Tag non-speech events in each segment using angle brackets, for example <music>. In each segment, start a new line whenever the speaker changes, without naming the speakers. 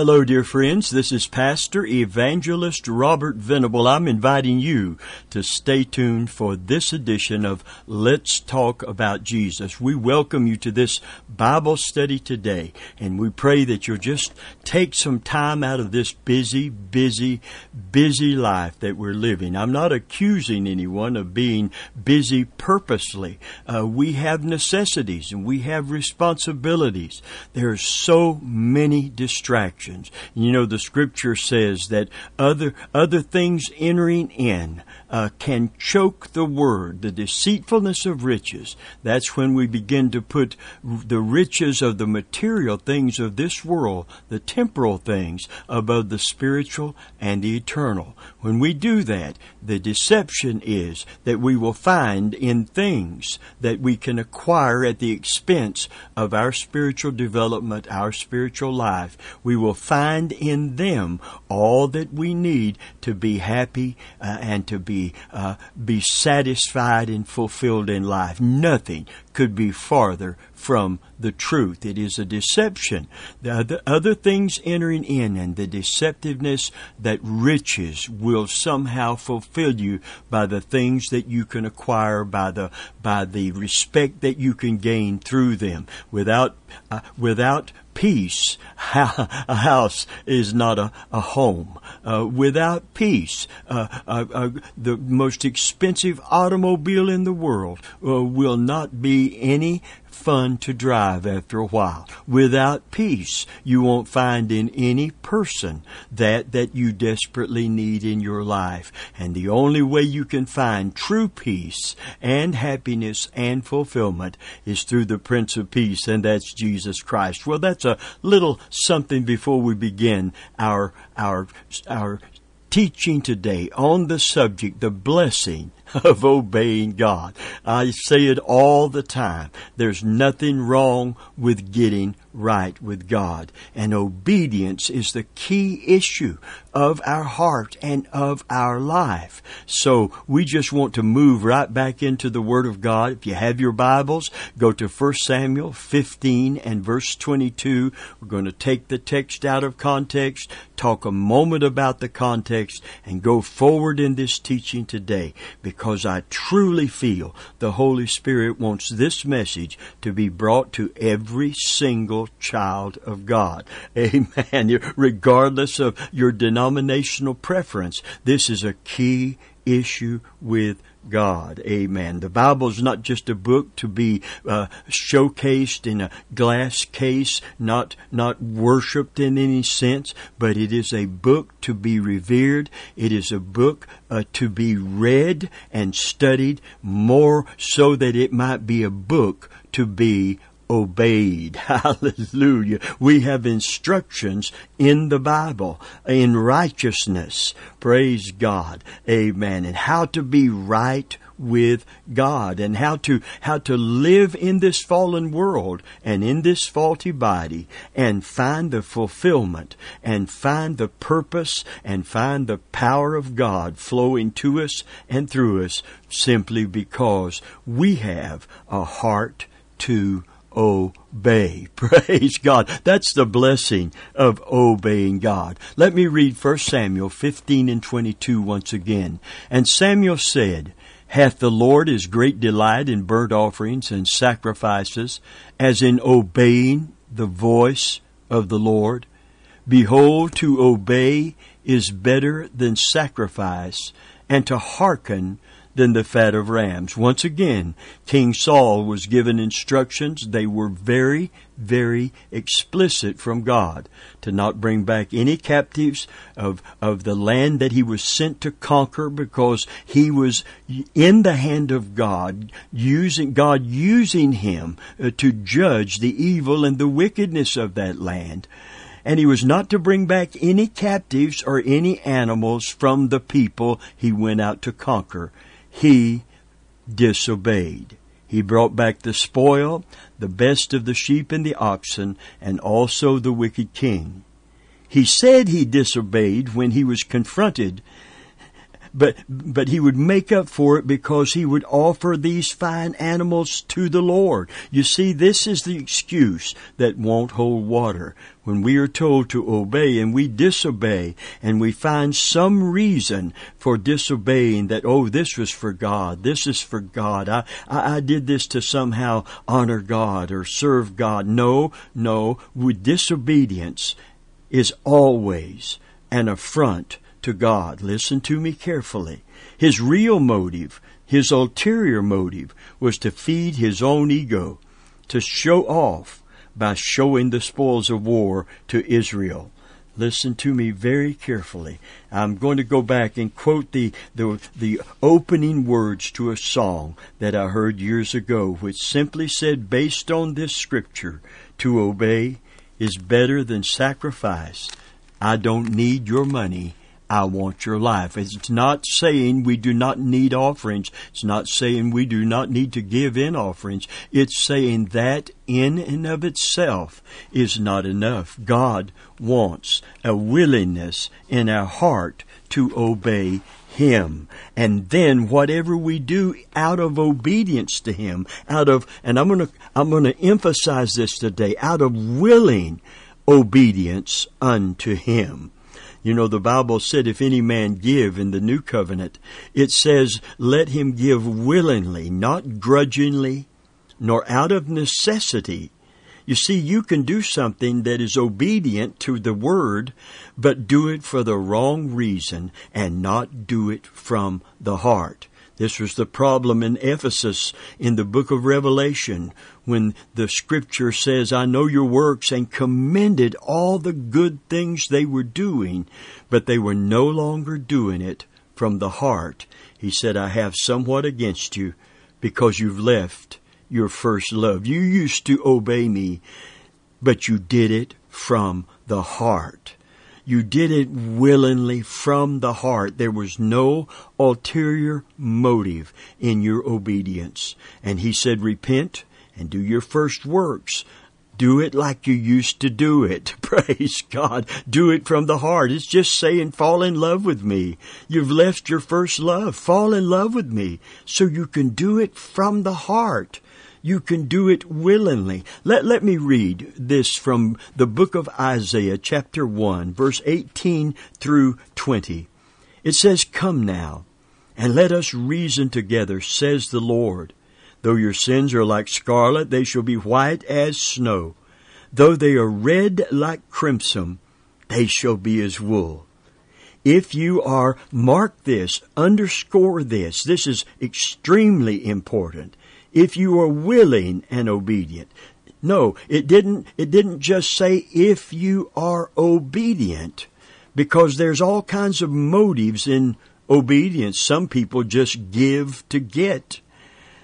Hello, dear friends. This is Pastor Evangelist Robert Venable. I'm inviting you to stay tuned for this edition of Let's Talk About Jesus. We welcome you to this Bible study today, and we pray that you'll just take some time out of this busy, busy, busy life that we're living. I'm not accusing anyone of being busy purposely. Uh, we have necessities and we have responsibilities. There are so many distractions actions. You know, the scripture says that other, other things entering in uh, can choke the word, the deceitfulness of riches. That's when we begin to put the riches of the material things of this world, the temporal things, above the spiritual and the eternal. When we do that, the deception is that we will find in things that we can acquire at the expense of our spiritual development, our spiritual life. We will find in them all that we need to be happy uh, and to be uh, be satisfied and fulfilled in life. Nothing could be farther from the truth. It is a deception. The other, other things entering in and the deceptiveness that riches will somehow fulfill you by the things that you can acquire, by the by the respect that you can gain through them. Without uh, without peace, <laughs> a house is not a, a home. Uh, without peace, uh, uh, uh, the most expensive automobile in the world uh, will not be any fun to drive after a while. Without peace, you won't find in any person that that you desperately need in your life. And the only way you can find true peace and happiness and fulfillment is through the Prince of Peace, and that's Jesus Christ. Well, that's a little something before we begin our our our teaching today on the subject, the blessing <laughs> of obeying God. I say it all the time. There's nothing wrong with getting right with God. And obedience is the key issue of our heart and of our life. So we just want to move right back into the Word of God. If you have your Bibles, go to 1 Samuel 15 and verse 22. We're going to take the text out of context, talk a moment about the context, and go forward in this teaching today because I truly feel the Holy Spirit wants this message to be brought to every single child of God. <laughs> Amen. Regardless of your denominational preference, this is a key issue with God. Amen. The Bible is not just a book to be uh, showcased in a glass case, not not worshipped in any sense, but it is a book to be revered. It is a book uh, to be read and studied more so that it might be a book to be obeyed. <laughs> Hallelujah. We have instructions in the Bible in righteousness. Praise God. Amen. And how to be right with God and how to how to live in this fallen world and in this faulty body and find the fulfillment and find the purpose and find the power of God flowing to us and through us simply because we have a heart to obey. <laughs> Praise God. That's the blessing of obeying God. Let me read 1 Samuel 15 and 22 once again. And Samuel said, Hath the Lord his great delight in burnt offerings and sacrifices, as in obeying the voice of the Lord? Behold, to obey is better than sacrifice, and to hearken than the fat of rams. Once again, King Saul was given instructions. They were very, very explicit from God to not bring back any captives of, of the land that he was sent to conquer because he was in the hand of God, using, God using him uh, to judge the evil and the wickedness of that land and he was not to bring back any captives or any animals from the people he went out to conquer he disobeyed. He brought back the spoil, the best of the sheep and the oxen, and also the wicked king. He said he disobeyed when he was confronted but, but he would make up for it because he would offer these fine animals to the Lord. You see, this is the excuse that won't hold water. When we are told to obey and we disobey and we find some reason for disobeying that, oh, this was for God, this is for God, I, I, I did this to somehow honor God or serve God. No, no, with disobedience is always an affront to God. Listen to me carefully. His real motive, his ulterior motive, was to feed his own ego, to show off by showing the spoils of war to Israel. Listen to me very carefully. I'm going to go back and quote the, the, the opening words to a song that I heard years ago, which simply said, based on this scripture, to obey is better than sacrifice. I don't need your money. I want your life. It's not saying we do not need offerings. It's not saying we do not need to give in offerings. It's saying that in and of itself is not enough. God wants a willingness in our heart to obey him. And then whatever we do out of obedience to Him, out of, and I'm going to, I'm going to emphasize this today, out of willing obedience unto Him. You know, the Bible said, if any man give in the new covenant, it says, let him give willingly, not grudgingly, nor out of necessity. You see, you can do something that is obedient to the word, but do it for the wrong reason and not do it from the heart. This was the problem in Ephesus in the book of Revelation when the scripture says, I know your works and commended all the good things they were doing, but they were no longer doing it from the heart. He said, I have somewhat against you because you've left your first love. You used to obey me, but you did it from the heart. You did it willingly from the heart. There was no ulterior motive in your obedience. And he said, repent and do your first works. Do it like you used to do it. <laughs> Praise God. Do it from the heart. It's just saying, fall in love with me. You've left your first love. Fall in love with me so you can do it from the heart. You can do it willingly. Let, let me read this from the book of Isaiah, chapter 1, verse 18 through 20. It says, Come now, and let us reason together, says the Lord. Though your sins are like scarlet, they shall be white as snow. Though they are red like crimson, they shall be as wool. If you are, mark this, underscore this, this is extremely important if you are willing and obedient. No, it didn't, it didn't just say if you are obedient, because there's all kinds of motives in obedience. Some people just give to get.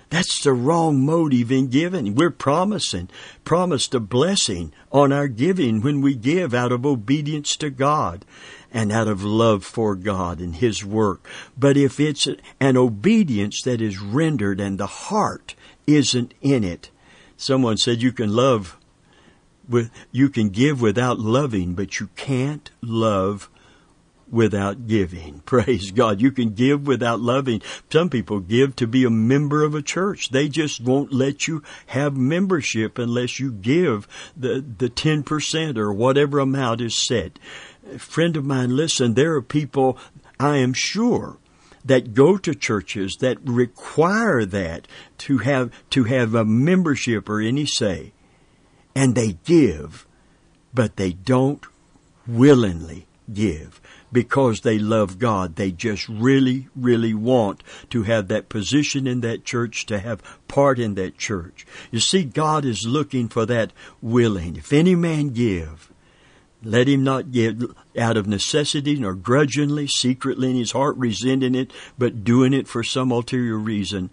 That's the wrong motive in giving. We're promising, promised a blessing on our giving when we give out of obedience to God and out of love for God and His work. But if it's an obedience that is rendered and the heart isn't in it, someone said you can love you can give without loving, but you can't love without giving. <laughs> Praise God. You can give without loving. Some people give to be a member of a church. They just won't let you have membership unless you give the, the 10% or whatever amount is set friend of mine, listen, there are people, I am sure, that go to churches that require that to have to have a membership or any say and they give but they don't willingly give because they love God they just really really want to have that position in that church to have part in that church you see God is looking for that willing if any man give let him not give out of necessity nor grudgingly, secretly in his heart, resenting it, but doing it for some ulterior reason.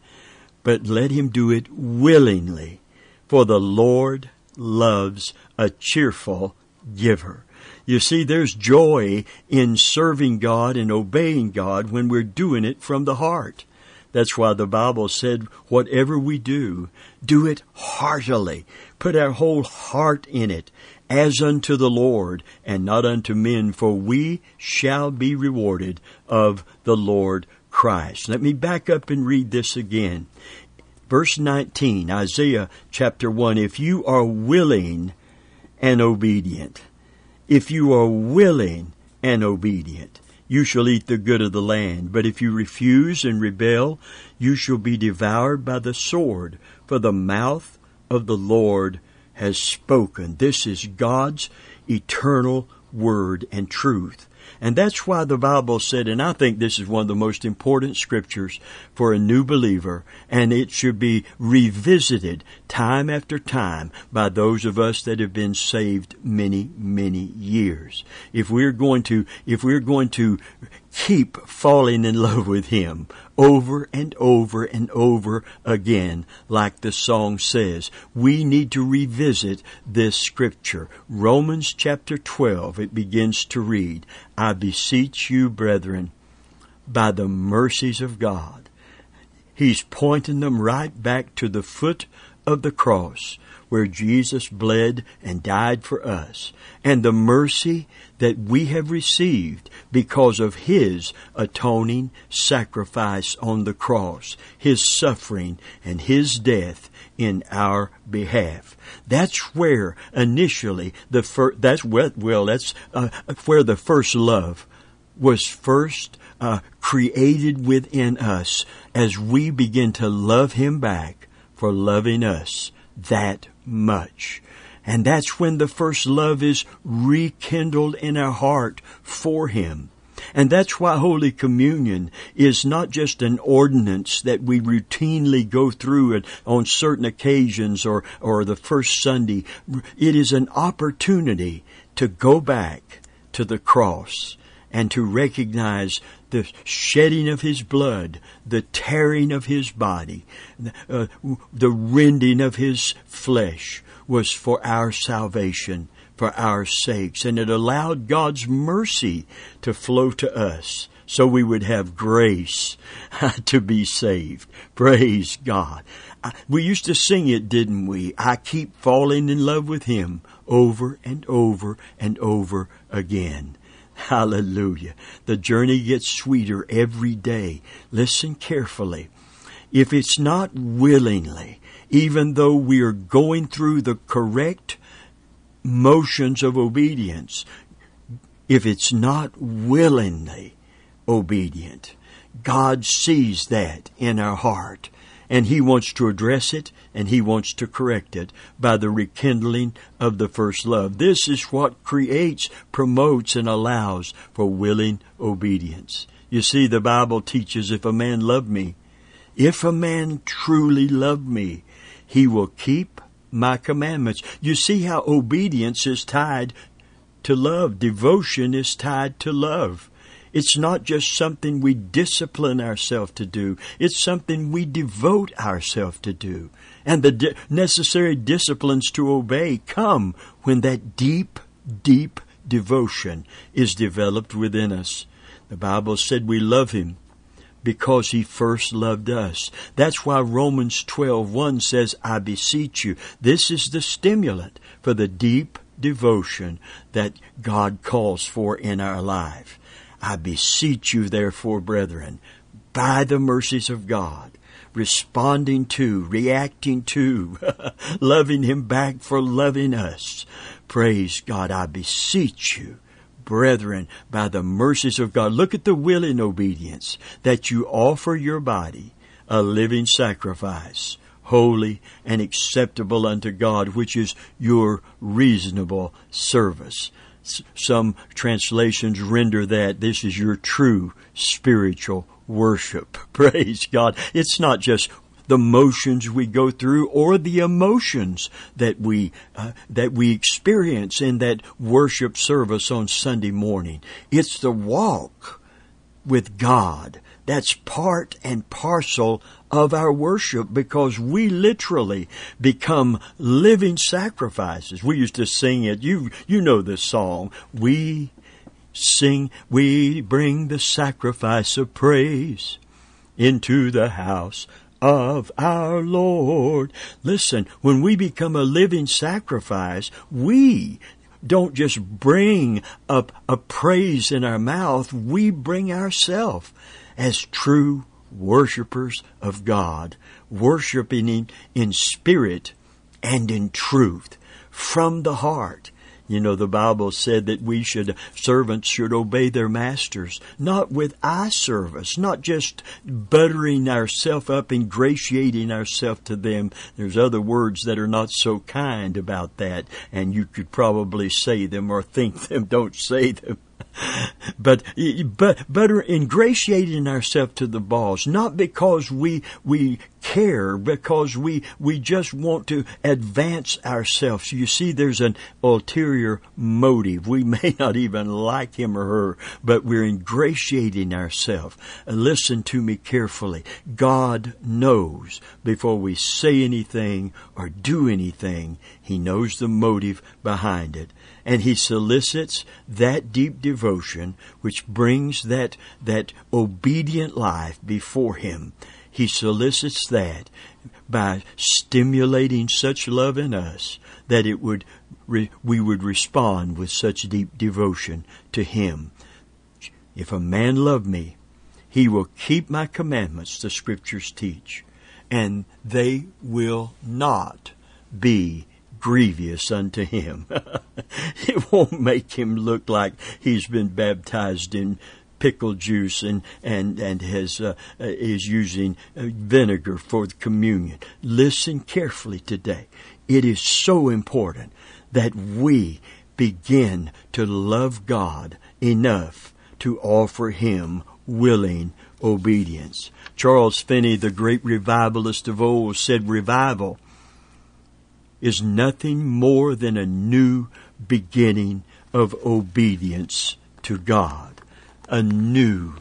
But let him do it willingly, for the Lord loves a cheerful giver. You see, there's joy in serving God and obeying God when we're doing it from the heart. That's why the Bible said, whatever we do, do it heartily. Put our whole heart in it as unto the Lord, and not unto men, for we shall be rewarded of the Lord Christ. Let me back up and read this again. Verse 19, Isaiah chapter 1 If you are willing and obedient, if you are willing and obedient, you shall eat the good of the land. But if you refuse and rebel, you shall be devoured by the sword, for the mouth of the Lord has spoken. This is God's eternal word and truth. And that's why the Bible said, and I think this is one of the most important scriptures for a new believer, and it should be revisited time after time by those of us that have been saved many, many years. If we're going to, if we're going to keep falling in love with Him over and over and over again, like the song says. We need to revisit this scripture. Romans chapter 12, it begins to read, I beseech you, brethren, by the mercies of God. He's pointing them right back to the foot of the cross where Jesus bled and died for us, and the mercy that we have received because of His atoning sacrifice on the cross, His suffering and His death in our behalf. That's where initially the first, that's well, that's uh, where the first love was first uh, created within us as we begin to love Him back for loving us that much. And that's when the first love is rekindled in our heart for Him. And that's why Holy Communion is not just an ordinance that we routinely go through on certain occasions or, or the first Sunday. It is an opportunity to go back to the cross and to recognize the shedding of his blood, the tearing of his body, uh, the rending of his flesh was for our salvation, for our sakes, and it allowed God's mercy to flow to us so we would have grace <laughs> to be saved. Praise God. We used to sing it, didn't we? I keep falling in love with Him over and over and over again. Hallelujah. The journey gets sweeter every day. Listen carefully. If it's not willingly, even though we are going through the correct motions of obedience, if it's not willingly obedient, God sees that in our heart and He wants to address it and He wants to correct it by the rekindling of the first love. This is what creates, promotes, and allows for willing obedience. You see, the Bible teaches if a man love me, if a man truly love me, he will keep my commandments. You see how obedience is tied to love. Devotion is tied to love. It's not just something we discipline ourselves to do. It's something we devote ourselves to do. And the di- necessary disciplines to obey come when that deep, deep devotion is developed within us. The Bible said we love Him because he first loved us. That's why Romans 12:1 says, "I beseech you." This is the stimulant for the deep devotion that God calls for in our life. I beseech you, therefore, brethren, by the mercies of God, responding to, reacting to, <laughs> loving Him back for loving us. Praise God, I beseech you, brethren, by the mercies of God. Look at the will in obedience that you offer your body a living sacrifice, holy and acceptable unto God, which is your reasonable service. Some translations render that this is your true spiritual worship. <laughs> Praise God. It's not just the motions we go through or the emotions that we uh, that we experience in that worship service on Sunday morning. It's the walk with God that's part and parcel of our worship because we literally become living sacrifices. We used to sing it. You, you know this song. We sing, we bring the sacrifice of praise into the house of our Lord. Listen, when we become a living sacrifice, we don't just bring up a praise in our mouth, we bring ourselves as true worshipers of God, worshiping in, in spirit and in truth from the heart. You know, the Bible said that we should, servants should obey their masters, not with eye service, not just buttering ourselves up, ingratiating ourselves to them. There's other words that are not so kind about that, and you could probably say them or think <laughs> them. Don't say them <laughs> but but but ingratiating ourselves to the boss, not because we we care, because we we just want to advance ourselves. You see, there's an ulterior motive. We <laughs> may not even like him or her, but we're ingratiating ourselves. Listen to me carefully. God knows before we say anything or do anything. He knows the motive behind it and he solicits that deep devotion which brings that, that obedient life before him. He solicits that by stimulating such love in us that it would re, we would respond with such deep devotion to him. If a man love me, he will keep my commandments, the scriptures teach, and they will not be grievous unto him. <laughs> it won't make him look like he's been baptized in pickle juice and and and has uh, uh, is using uh, vinegar for the communion. Listen carefully today. It is so important that we begin to love God enough to offer him willing obedience. Charles Finney, the great revivalist of old, said revival is nothing more than a new beginning of obedience to God. A new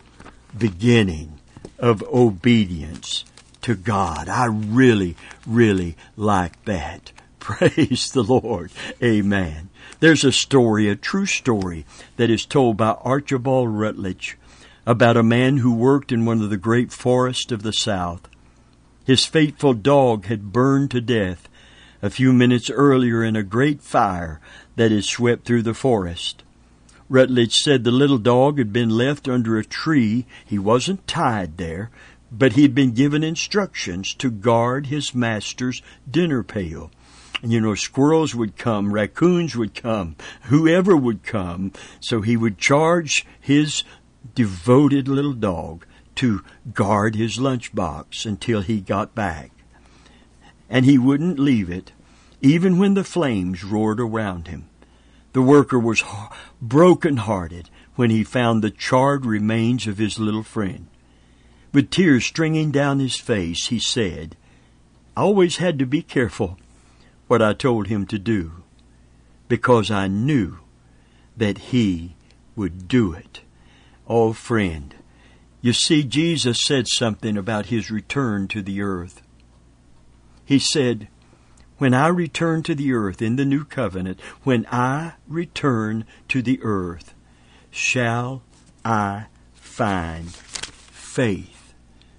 beginning of obedience to God. I really, really like that. <laughs> Praise the Lord. Amen. There's a story, a true story, that is told by Archibald Rutledge about a man who worked in one of the great forests of the South. His faithful dog had burned to death a few minutes earlier in a great fire that had swept through the forest. Rutledge said the little dog had been left under a tree. He wasn't tied there, but he'd been given instructions to guard his master's dinner pail. You know, squirrels would come, raccoons would come, whoever would come. So he would charge his devoted little dog to guard his lunchbox until he got back and he wouldn't leave it, even when the flames roared around him. The worker was broken hearted when he found the charred remains of his little friend. With tears stringing down his face, he said, I always had to be careful what I told him to do, because I knew that he would do it. Oh, friend, you see, Jesus said something about his return to the earth. He said, When I return to the earth in the new covenant, when I return to the earth, shall I find faith?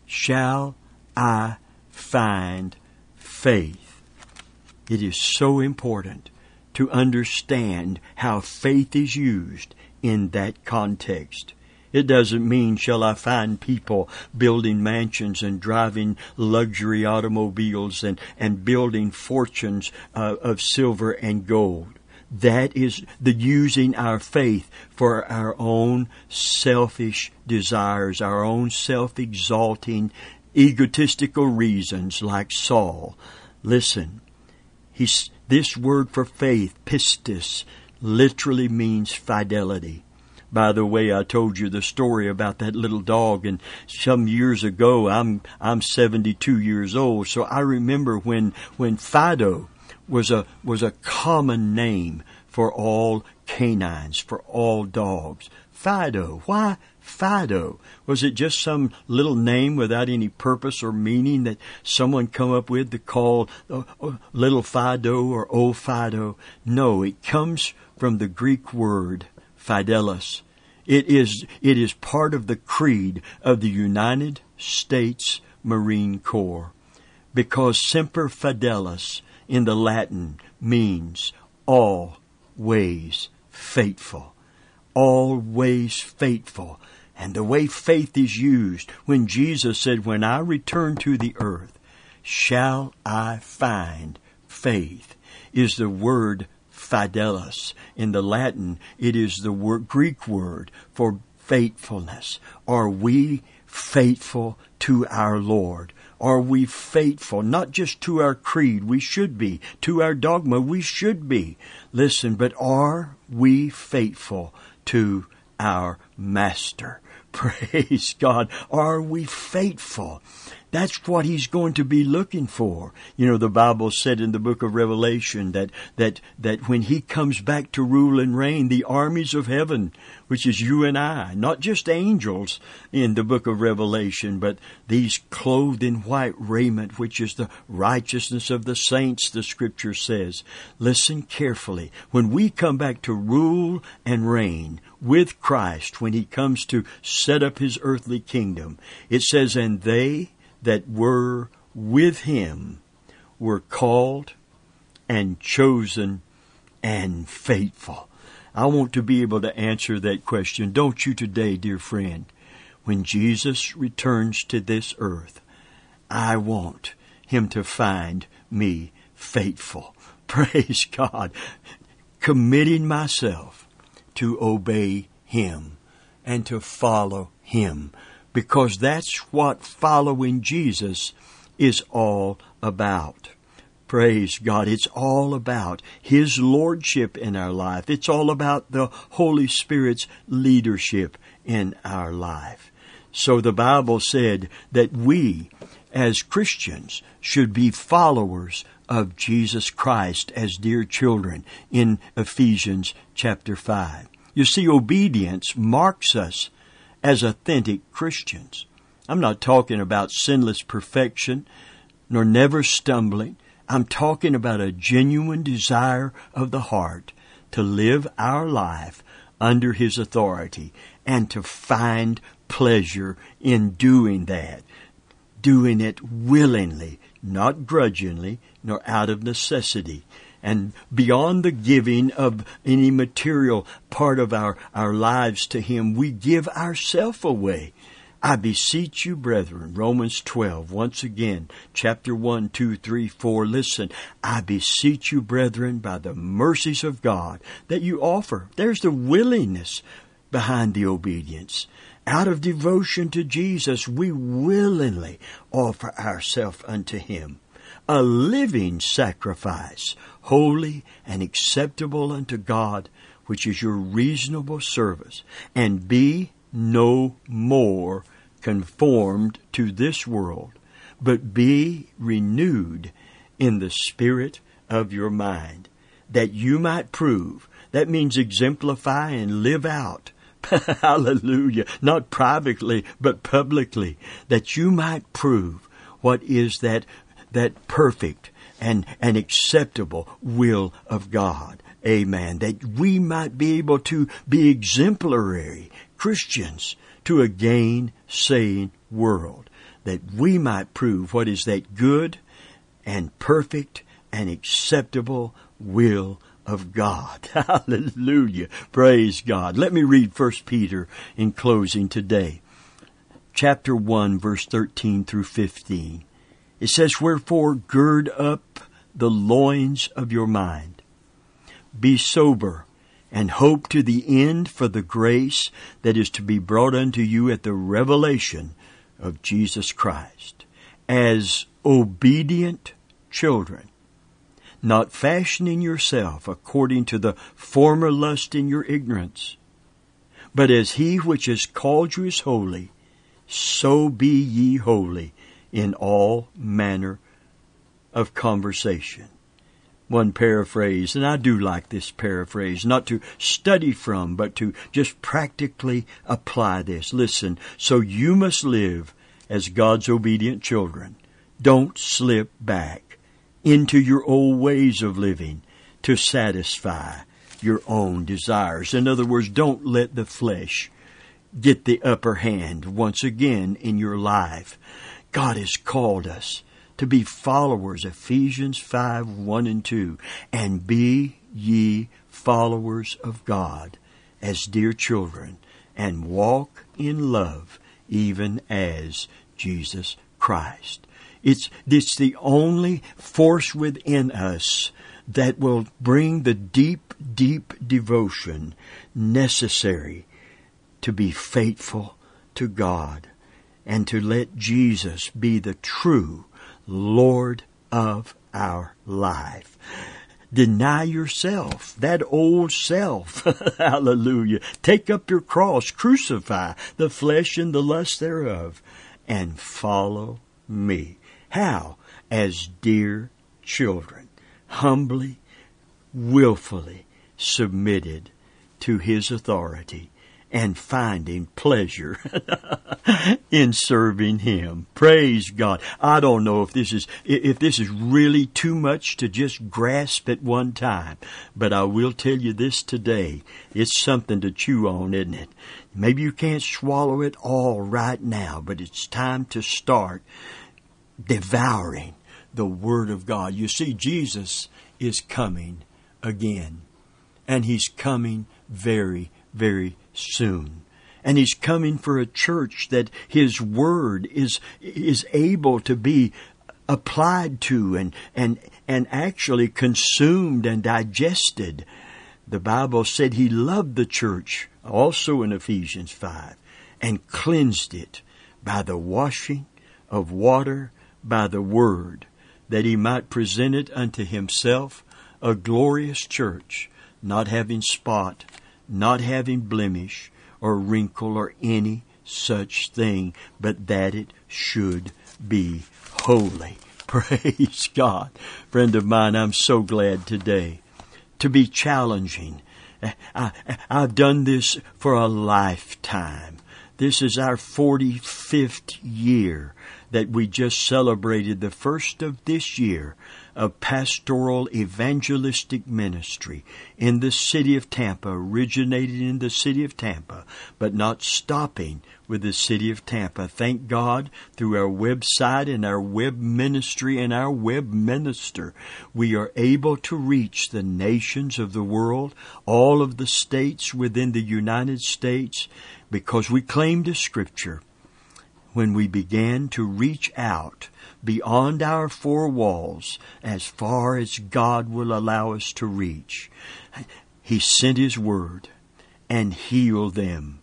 Shall I find faith? It is so important to understand how faith is used in that context. It doesn't mean shall I find people building mansions and driving luxury automobiles and, and building fortunes uh, of silver and gold. That is the using our faith for our own selfish desires, our own self-exalting, egotistical reasons like Saul. Listen, he's, this word for faith, pistis, literally means fidelity. By the way, I told you the story about that little dog and some years ago, I'm, I'm 72 years old, so I remember when, when Fido was a, was a common name for all canines, for all dogs. Fido. Why Fido? Was it just some little name without any purpose or meaning that someone come up with to call uh, uh, little Fido or old Fido? No, it comes from the Greek word fidelis. It is, it is part of the creed of the United States Marine Corps. because semper fidelis in the Latin means always faithful. Always faithful. And the way faith is used, when Jesus said, When I return to the earth, shall I find faith, is the word fidelis. In the Latin, it is the word, Greek word for faithfulness. Are we faithful to our Lord? Are we faithful not just to our creed? We should be. To our dogma? We should be. Listen, but are we faithful to our Master? Praise <laughs> God. Are we faithful? That's what he's going to be looking for. You know, the Bible said in the book of Revelation that, that, that when he comes back to rule and reign, the armies of heaven, which is you and I, not just angels in the book of Revelation, but these clothed in white raiment, which is the righteousness of the saints, the scripture says. Listen carefully. When we come back to rule and reign with Christ, when he comes to set up his earthly kingdom, it says, and they that were with him were called and chosen and faithful. I want to be able to answer that question. Don't you today, dear friend? When Jesus returns to this earth, I want him to find me faithful. <laughs> Praise God. Committing myself to obey him and to follow him because that's what following Jesus is all about. Praise God. It's all about His Lordship in our life. It's all about the Holy Spirit's leadership in our life. So the Bible said that we, as Christians, should be followers of Jesus Christ as dear children in Ephesians chapter 5. You see, obedience marks us as authentic Christians. I'm not talking about sinless perfection nor never stumbling. I'm talking about a genuine desire of the heart to live our life under His authority and to find pleasure in doing that. Doing it willingly, not grudgingly, nor out of necessity and beyond the giving of any material part of our, our lives to Him, we give ourself away. I beseech you, brethren, Romans 12, once again, chapter 1, 2, 3, 4. Listen, I beseech you, brethren, by the mercies of God, that you offer. There's the willingness behind the obedience. Out of devotion to Jesus, we willingly offer ourselves unto Him a living sacrifice, holy and acceptable unto God, which is your reasonable service, and be no more conformed to this world, but be renewed in the spirit of your mind, that you might prove, that means exemplify and live out, <laughs> hallelujah, not privately, but publicly, that you might prove what is that that perfect and, and acceptable will of God. Amen. That we might be able to be exemplary Christians to a gainsaying world. That we might prove what is that good and perfect and acceptable will of God. <laughs> Hallelujah. Praise God. Let me read 1 Peter in closing today. Chapter 1 verse 13 through 15. It says, Wherefore gird up the loins of your mind. Be sober and hope to the end for the grace that is to be brought unto you at the revelation of Jesus Christ. As obedient children, not fashioning yourself according to the former lust in your ignorance, but as he which has called you is holy, so be ye holy in all manner of conversation. One paraphrase, and I do like this paraphrase, not to study from, but to just practically apply this. Listen, so you must live as God's obedient children. Don't slip back into your old ways of living to satisfy your own desires. In other words, don't let the flesh get the upper hand once again in your life. God has called us to be followers, Ephesians 5, 1 and 2. And be ye followers of God as dear children, and walk in love, even as Jesus Christ. It's, it's the only force within us that will bring the deep, deep devotion necessary to be faithful to God and to let Jesus be the true Lord of our life. Deny yourself, that old self. <laughs> Hallelujah. Take up your cross, crucify the flesh and the lust thereof, and follow me. How? As dear children, humbly, willfully submitted to His authority and finding pleasure <laughs> in serving him. Praise God. I don't know if this is if this is really too much to just grasp at one time, but I will tell you this today. It's something to chew on, isn't it? Maybe you can't swallow it all right now, but it's time to start devouring the word of God. You see Jesus is coming again, and he's coming very very soon. And he's coming for a church that his word is, is able to be applied to and, and, and actually consumed and digested. The Bible said he loved the church, also in Ephesians 5, and cleansed it by the washing of water by the word, that he might present it unto himself a glorious church, not having spot not having blemish or wrinkle or any such thing, but that it should be holy. <laughs> Praise God. Friend of mine, I'm so glad today to be challenging. I, have done this for a lifetime. This is our 45th year that we just celebrated the first of this year of pastoral evangelistic ministry in the city of Tampa, originated in the city of Tampa, but not stopping with the city of Tampa. Thank God through our website and our web ministry and our web minister, we are able to reach the nations of the world, all of the states within the United States, because we claim to Scripture when we began to reach out beyond our four walls as far as God will allow us to reach. He sent His Word and healed them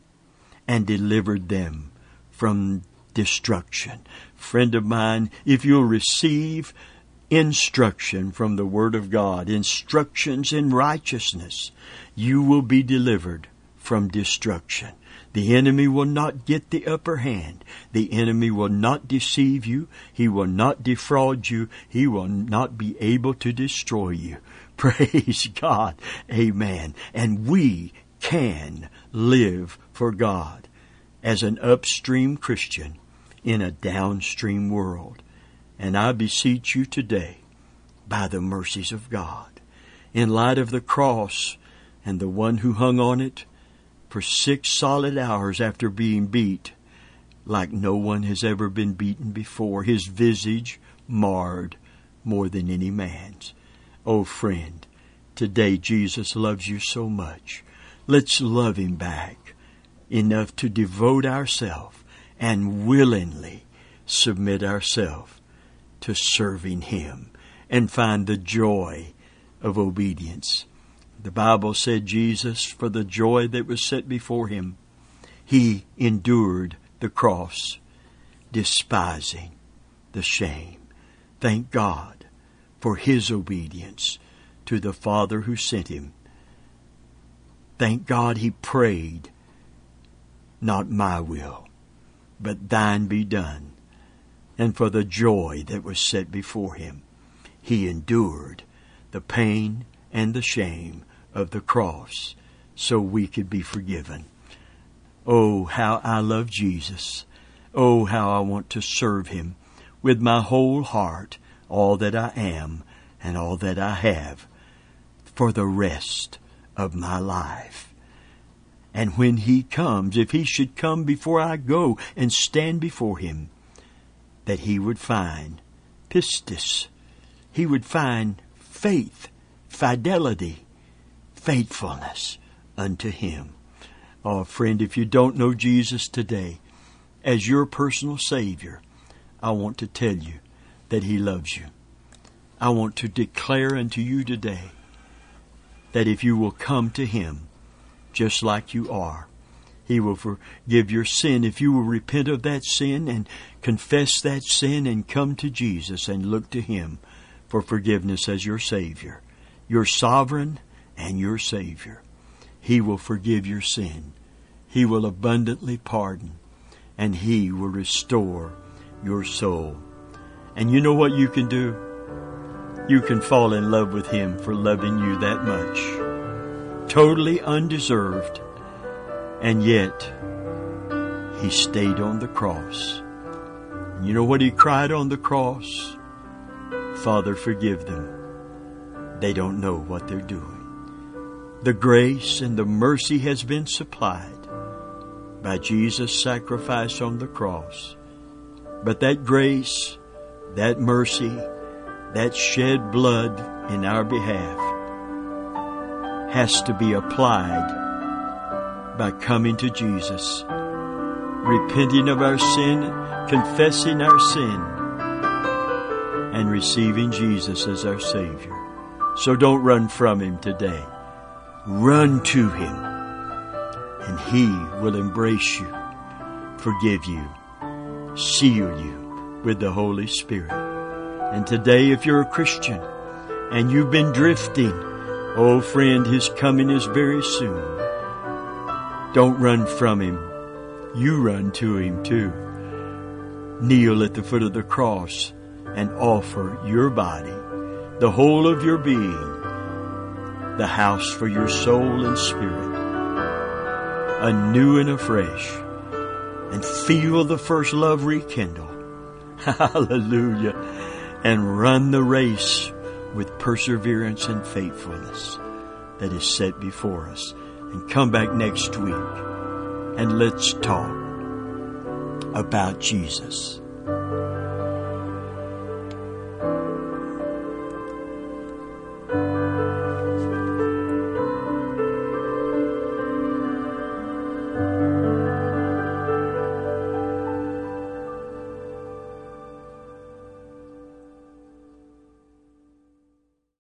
and delivered them from destruction. Friend of mine, if you'll receive instruction from the Word of God, instructions in righteousness, you will be delivered from destruction. The enemy will not get the upper hand. The enemy will not deceive you. He will not defraud you. He will not be able to destroy you. <laughs> Praise God. Amen. And we can live for God as an upstream Christian in a downstream world. And I beseech you today, by the mercies of God, in light of the cross and the one who hung on it, for six solid hours after being beat, like no one has ever been beaten before, his visage marred more than any man's. Oh, friend, today Jesus loves you so much. Let's love him back enough to devote ourselves and willingly submit ourselves to serving him and find the joy of obedience the Bible said Jesus, for the joy that was set before him, he endured the cross, despising the shame. Thank God for his obedience to the Father who sent him. Thank God he prayed, Not my will, but thine be done. And for the joy that was set before him, he endured the pain and the shame of the cross so we could be forgiven. Oh, how I love Jesus. Oh, how I want to serve Him with my whole heart, all that I am and all that I have for the rest of my life. And when He comes, if He should come before I go and stand before Him, that He would find pistis. He would find faith, fidelity, faithfulness unto him. Oh, friend, if you don't know Jesus today as your personal Savior, I want to tell you that He loves you. I want to declare unto you today that if you will come to Him just like you are, He will forgive your sin. If you will repent of that sin and confess that sin and come to Jesus and look to Him for forgiveness as your Savior, your sovereign and your Savior, He will forgive your sin. He will abundantly pardon and He will restore your soul. And you know what you can do? You can fall in love with Him for loving you that much. Totally undeserved. And yet, He stayed on the cross. And you know what He cried on the cross? Father, forgive them. They don't know what they're doing. The grace and the mercy has been supplied by Jesus' sacrifice on the cross. But that grace, that mercy, that shed blood in our behalf has to be applied by coming to Jesus, repenting of our sin, confessing our sin, and receiving Jesus as our Savior. So don't run from Him today. Run to Him, and He will embrace you, forgive you, seal you with the Holy Spirit. And today, if you're a Christian and you've been drifting, oh friend, His coming is very soon. Don't run from Him. You run to Him too. Kneel at the foot of the cross and offer your body, the whole of your being, the house for your soul and spirit, anew and afresh and feel the first love rekindle. <laughs> Hallelujah. And run the race with perseverance and faithfulness that is set before us. And come back next week and let's talk about Jesus.